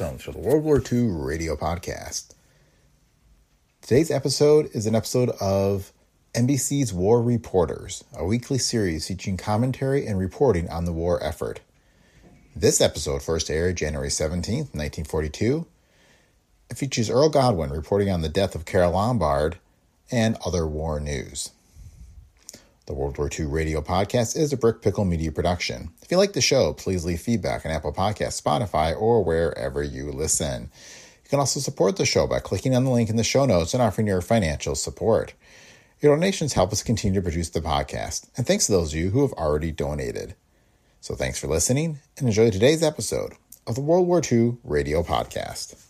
Welcome to the World War II Radio Podcast. Today's episode is an episode of NBC's War Reporters, a weekly series featuring commentary and reporting on the war effort. This episode first aired January 17th, 1942. It features Earl Godwin reporting on the death of Carole Lombard and other war news. The World War II Radio Podcast is a Brick Pickle Media production. If you like the show, please leave feedback on Apple Podcasts, Spotify, or wherever you listen. You can also support the show by clicking on the link in the show notes and offering your financial support. Your donations help us continue to produce the podcast, and thanks to those of you who have already donated. So thanks for listening, and enjoy today's episode of the World War II Radio Podcast.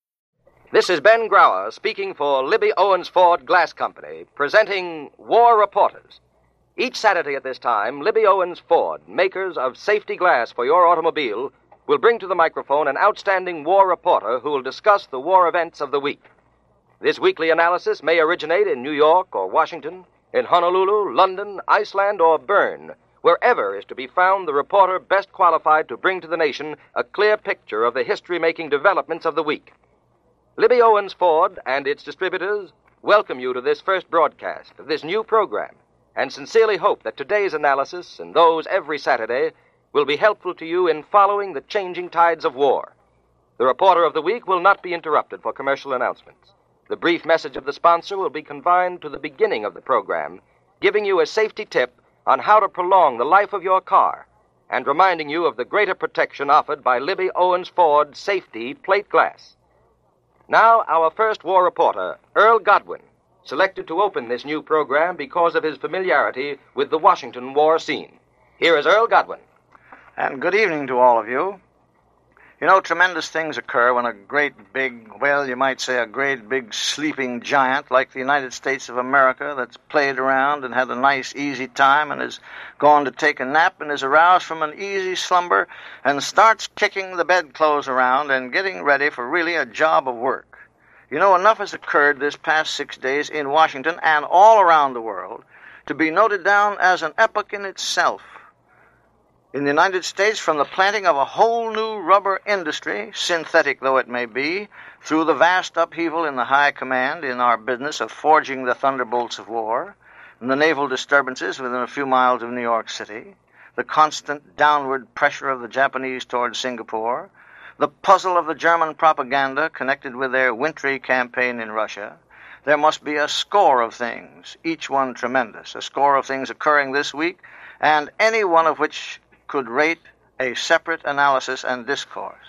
This is Ben Grauer speaking for Libbey Owens Ford Glass Company, presenting War Reporters. Each Saturday at this time, Libbey Owens Ford, makers of safety glass for your automobile, will bring to the microphone an outstanding war reporter who will discuss the war events of the week. This weekly analysis may originate in New York or Washington, in Honolulu, London, Iceland, or Bern. Wherever is to be found the reporter best qualified to bring to the nation a clear picture of the history making developments of the week. Libbey Owens Ford and its distributors welcome you to this first broadcast of this new program and sincerely hope that today's analysis and those every Saturday will be helpful to you in following the changing tides of war. The reporter of the week will not be interrupted for commercial announcements. The brief message of the sponsor will be confined to the beginning of the program, giving you a safety tip on how to prolong the life of your car and reminding you of the greater protection offered by Libbey Owens Ford safety plate glass. Now, our first war reporter, Earl Godwin, selected to open this new program because of his familiarity with the Washington war scene. Here is Earl Godwin. And good evening to all of you. You know, tremendous things occur when a great big, well, you might say a great big sleeping giant like the United States of America that's played around and had a nice, easy time and has gone to take a nap and is aroused from an easy slumber and starts kicking the bedclothes around and getting ready for really a job of work. You know, enough has occurred this past six days in Washington and all around the world to be noted down as an epoch in itself in the United States from the planting of a whole new rubber industry, synthetic though it may be, through the vast upheaval in the high command in our business of forging the thunderbolts of war, and the naval disturbances within a few miles of New York City, the constant downward pressure of the Japanese toward Singapore, the puzzle of the German propaganda connected with their wintry campaign in Russia, there must be a score of things, each one tremendous, a score of things occurring this week, and any one of which could rate a separate analysis and discourse.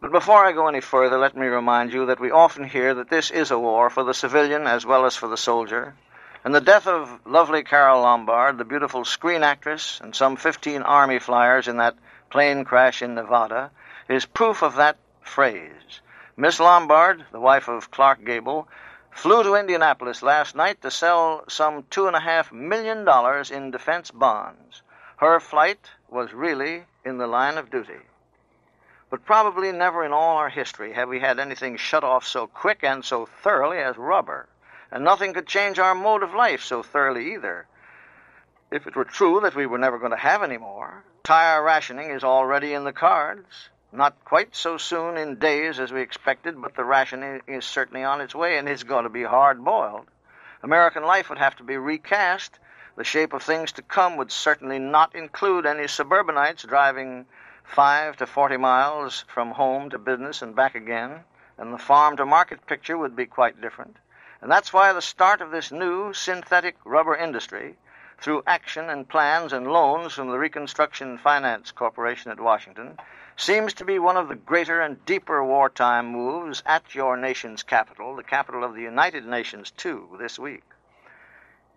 But before I go any further, let me remind you that we often hear that this is a war for the civilian as well as for the soldier. And the death of lovely Carole Lombard, the beautiful screen actress, and some 15 Army flyers in that plane crash in Nevada, is proof of that phrase. Miss Lombard, the wife of Clark Gable, flew to Indianapolis last night to sell some $2.5 million in defense bonds. Her flight was really in the line of duty. But probably never in all our history have we had anything shut off so quick and so thoroughly as rubber. And nothing could change our mode of life so thoroughly either. If it were true that we were never going to have any more, tire rationing is already in the cards. Not quite so soon in days as we expected, but the rationing is certainly on its way, and it's going to be hard boiled. American life would have to be recast The shape of things to come would certainly not include any suburbanites driving five to forty miles from home to business and back again, and the farm to market picture would be quite different. And that's why the start of this new synthetic rubber industry, through action and plans and loans from the Reconstruction Finance Corporation at Washington, seems to be one of the greater and deeper wartime moves at your nation's capital, the capital of the United Nations, too, this week.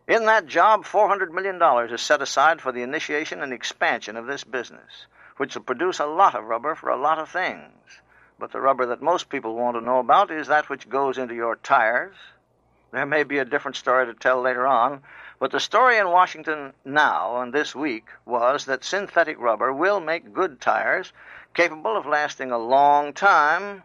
In that job, $400 million is set aside for the initiation and expansion of this business, which will produce a lot of rubber for a lot of things. But the rubber that most people want to know about is that which goes into your tires. There may be a different story to tell later on, but the story in Washington now and this week was that synthetic rubber will make good tires capable of lasting a long time,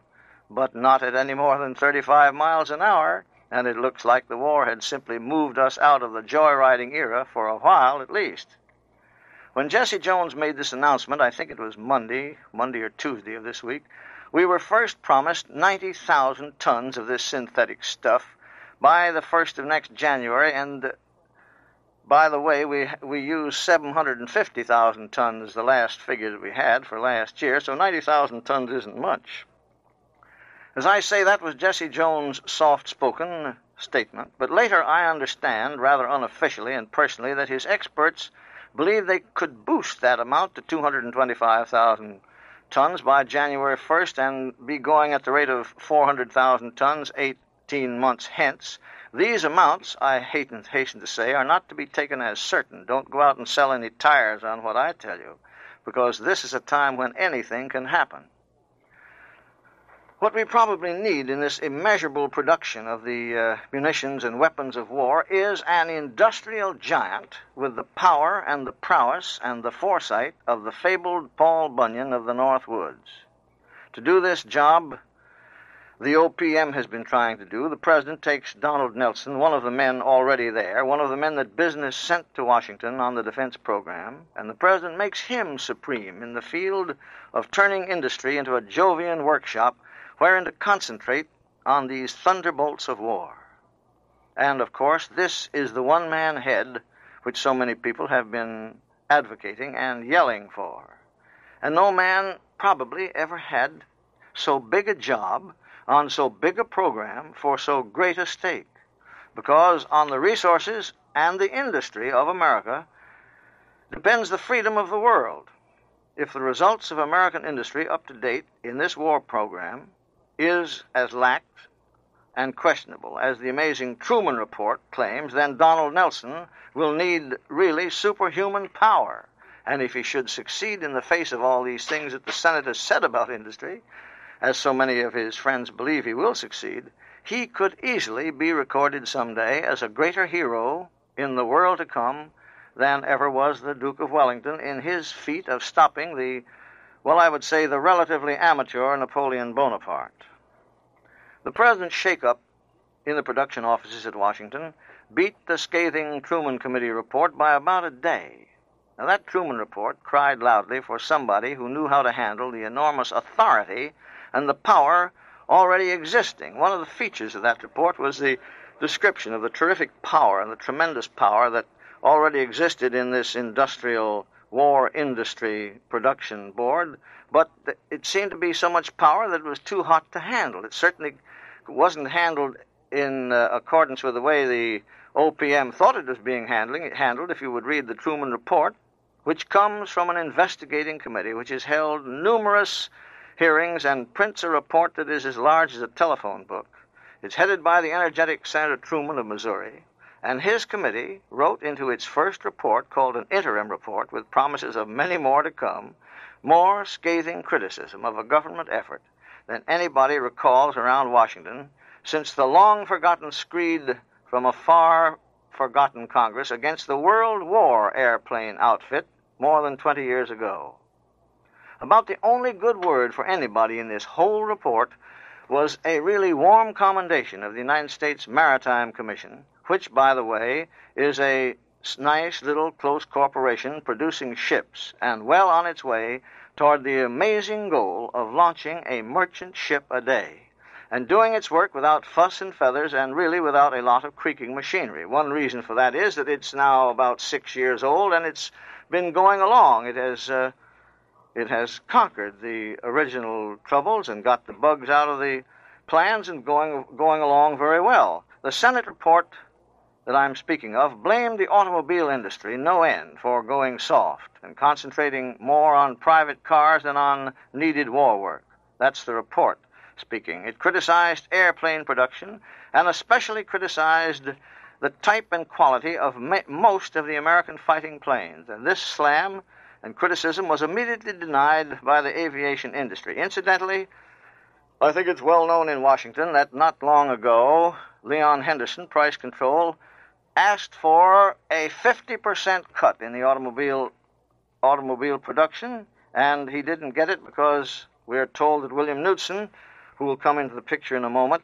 but not at any more than 35 miles an hour, and it looks like the war had simply moved us out of the joyriding era for a while at least. When Jesse Jones made this announcement, I think it was Monday, Monday or Tuesday of this week, we were first promised 90,000 tons of this synthetic stuff by the 1st of next January, and uh, by the way, we we used 750,000 tons, the last figure that we had for last year, so 90,000 tons isn't much. As I say, that was Jesse Jones' soft spoken statement, but later I understand, rather unofficially and personally, that his experts believe they could boost that amount to 225,000 tons by January 1st and be going at the rate of 400,000 tons 18 months hence these amounts, I hasten, hasten to say, are not to be taken as certain. Don't go out and sell any tires on what I tell you, because this is a time when anything can happen. What we probably need in this immeasurable production of the uh, munitions and weapons of war is an industrial giant with the power and the prowess and the foresight of the fabled Paul Bunyan of the North Woods. To do this job, the OPM has been trying to do. The president takes Donald Nelson, one of the men already there, one of the men that business sent to Washington on the defense program, and the president makes him supreme in the field of turning industry into a Jovian workshop wherein to concentrate on these thunderbolts of war. And of course, this is the one man head which so many people have been advocating and yelling for. And no man probably ever had so big a job on so big a program for so great a stake, because on the resources and the industry of America depends the freedom of the world. If the results of American industry up to date in this war program is as lax and questionable as the amazing Truman Report claims, then Donald Nelson will need really superhuman power. And if he should succeed in the face of all these things that the Senate has said about industry, as so many of his friends believe he will succeed, he could easily be recorded someday as a greater hero in the world to come than ever was the Duke of Wellington in his feat of stopping the, well, I would say, the relatively amateur Napoleon Bonaparte. The President's shakeup in the production offices at Washington beat the scathing Truman Committee report by about a day. Now, that Truman report cried loudly for somebody who knew how to handle the enormous authority and the power already existing. One of the features of that report was the description of the terrific power and the tremendous power that already existed in this industrial war industry production board, but it seemed to be so much power that it was too hot to handle. It certainly wasn't handled in uh, accordance with the way the OPM thought it was being handling, handled, if you would read the Truman Report, which comes from an investigating committee which has held numerous hearings and prints a report that is as large as a telephone book. It's headed by the energetic Senator Truman of Missouri, and his committee wrote into its first report, called an interim report, with promises of many more to come, more scathing criticism of a government effort than anybody recalls around Washington since the long forgotten screed from a far forgotten Congress against the World War airplane outfit more than 20 years ago. About the only good word for anybody in this whole report was a really warm commendation of the United States Maritime Commission, which, by the way, is a nice little close corporation producing ships and well on its way toward the amazing goal of launching a merchant ship a day. and doing its work without fuss and feathers and really without a lot of creaking machinery. One reason for that is that it's now about six years old and it's been going along. It has. Uh, it has conquered the original troubles and got the bugs out of the plans and going, going along very well. The Senate report that I'm speaking of blamed the automobile industry no end for going soft and concentrating more on private cars than on needed war work. That's the report speaking. It criticized airplane production and especially criticized the type and quality of ma- most of the American fighting planes. And this slam and criticism was immediately denied by the aviation industry. Incidentally, I think it's well known in Washington that not long ago, Leon Henderson, price control, asked for a 50% cut in the automobile automobile production, and he didn't get it because we're told that William Knudsen, who will come into the picture in a moment,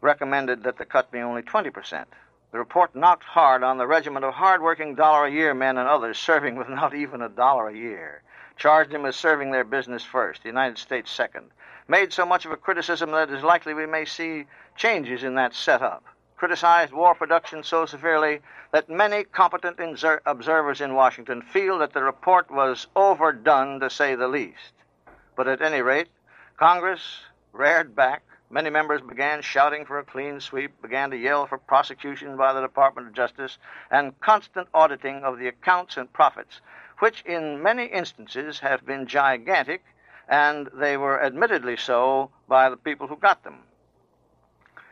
recommended that the cut be only 20%. The report knocked hard on the regiment of hard-working dollar-a-year men and others serving with not even a dollar a year. Charged him as serving their business first, the United States second. Made so much of a criticism that it is likely we may see changes in that setup. Criticized war production so severely that many competent inser- observers in Washington feel that the report was overdone, to say the least. But at any rate, Congress reared back Many members began shouting for a clean sweep, began to yell for prosecution by the Department of Justice, and constant auditing of the accounts and profits, which in many instances have been gigantic, and they were admittedly so by the people who got them.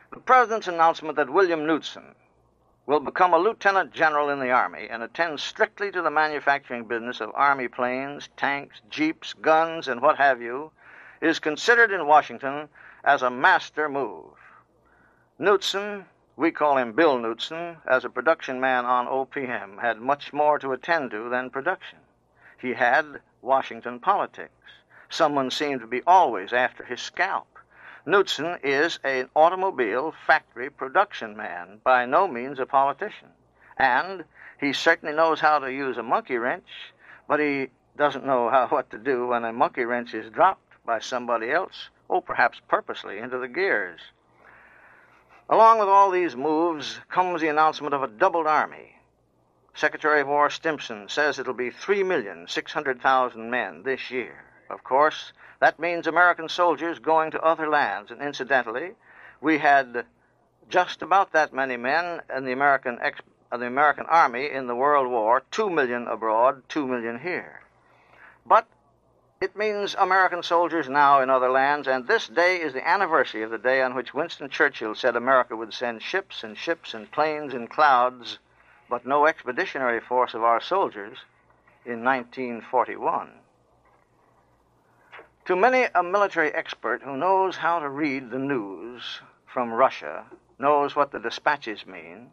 The President's announcement that William Knudsen will become a lieutenant general in the Army and attend strictly to the manufacturing business of Army planes, tanks, jeeps, guns, and what have you, is considered in Washington as a master move. Knudsen, we call him Bill Knudsen, as a production man on OPM, had much more to attend to than production. He had Washington politics. Someone seemed to be always after his scalp. Knudsen is an automobile factory production man, by no means a politician. And he certainly knows how to use a monkey wrench, but he doesn't know how, what to do when a monkey wrench is dropped by somebody else or perhaps purposely, into the gears. Along with all these moves comes the announcement of a doubled army. Secretary of War Stimson says it'll be 3,600,000 men this year. Of course, that means American soldiers going to other lands, and incidentally, we had just about that many men in the American ex- uh, the American Army in the World War, 2 million abroad, 2 million here. But it means American soldiers now in other lands, and this day is the anniversary of the day on which Winston Churchill said America would send ships and ships and planes and clouds, but no expeditionary force of our soldiers in 1941. To many a military expert who knows how to read the news from Russia, knows what the dispatches mean,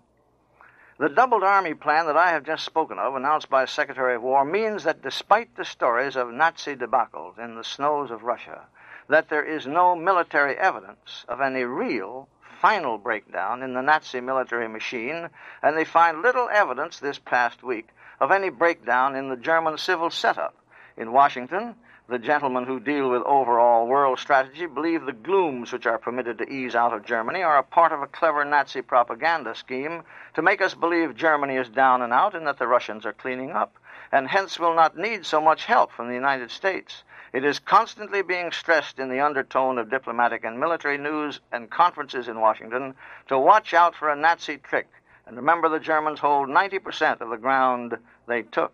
the doubled army plan that I have just spoken of, announced by Secretary of War, means that despite the stories of Nazi debacles in the snows of Russia, that there is no military evidence of any real final breakdown in the Nazi military machine, and they find little evidence this past week of any breakdown in the German civil setup. In Washington, the gentlemen who deal with overall world strategy believe the glooms which are permitted to ease out of Germany are a part of a clever Nazi propaganda scheme to make us believe Germany is down and out and that the Russians are cleaning up, and hence will not need so much help from the United States. It is constantly being stressed in the undertone of diplomatic and military news and conferences in Washington to watch out for a Nazi trick and remember the Germans hold 90% of the ground they took.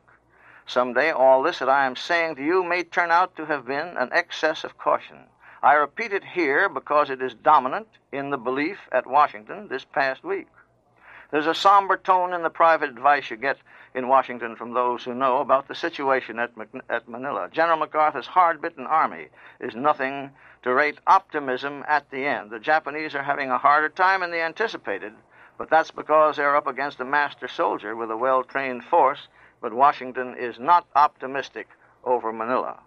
Someday, all this that I am saying to you may turn out to have been an excess of caution. I repeat it here because it is dominant in the belief at Washington this past week. There's a somber tone in the private advice you get in Washington from those who know about the situation at, at Manila. General MacArthur's hard bitten army is nothing to rate optimism at the end. The Japanese are having a harder time than they anticipated, but that's because they're up against a master soldier with a well trained force but Washington is not optimistic over Manila.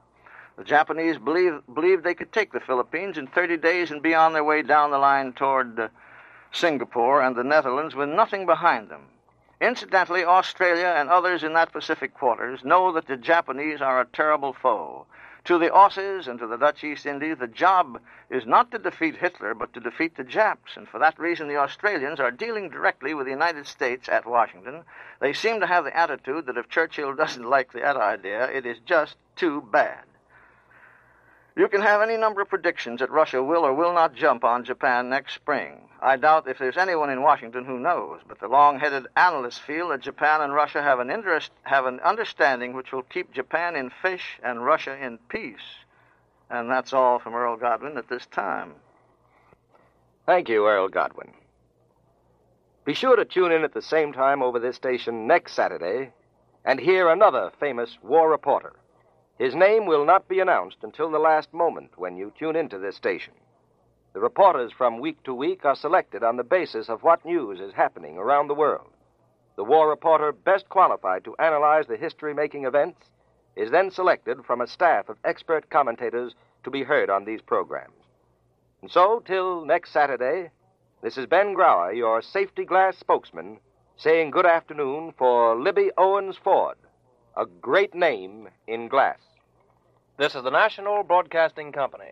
The Japanese believe, believed they could take the Philippines in 30 days and be on their way down the line toward uh, Singapore and the Netherlands with nothing behind them. Incidentally, Australia and others in that Pacific quarters know that the Japanese are a terrible foe. To the Aussies and to the Dutch East Indies, the job is not to defeat Hitler, but to defeat the Japs. And for that reason, the Australians are dealing directly with the United States at Washington. They seem to have the attitude that if Churchill doesn't like that idea, it is just too bad. You can have any number of predictions that Russia will or will not jump on Japan next spring. I doubt if there's anyone in Washington who knows, but the long-headed analysts feel that Japan and Russia have an interest, have an understanding which will keep Japan in fish and Russia in peace. And that's all from Earl Godwin at this time. Thank you, Earl Godwin. Be sure to tune in at the same time over this station next Saturday and hear another famous war reporter. His name will not be announced until the last moment when you tune into this station. The reporters from week to week are selected on the basis of what news is happening around the world. The war reporter best qualified to analyze the history making events is then selected from a staff of expert commentators to be heard on these programs. And so, till next Saturday, this is Ben Grauer, your safety glass spokesman, saying good afternoon for Libbey Owens Ford, a great name in glass. This is the National Broadcasting Company.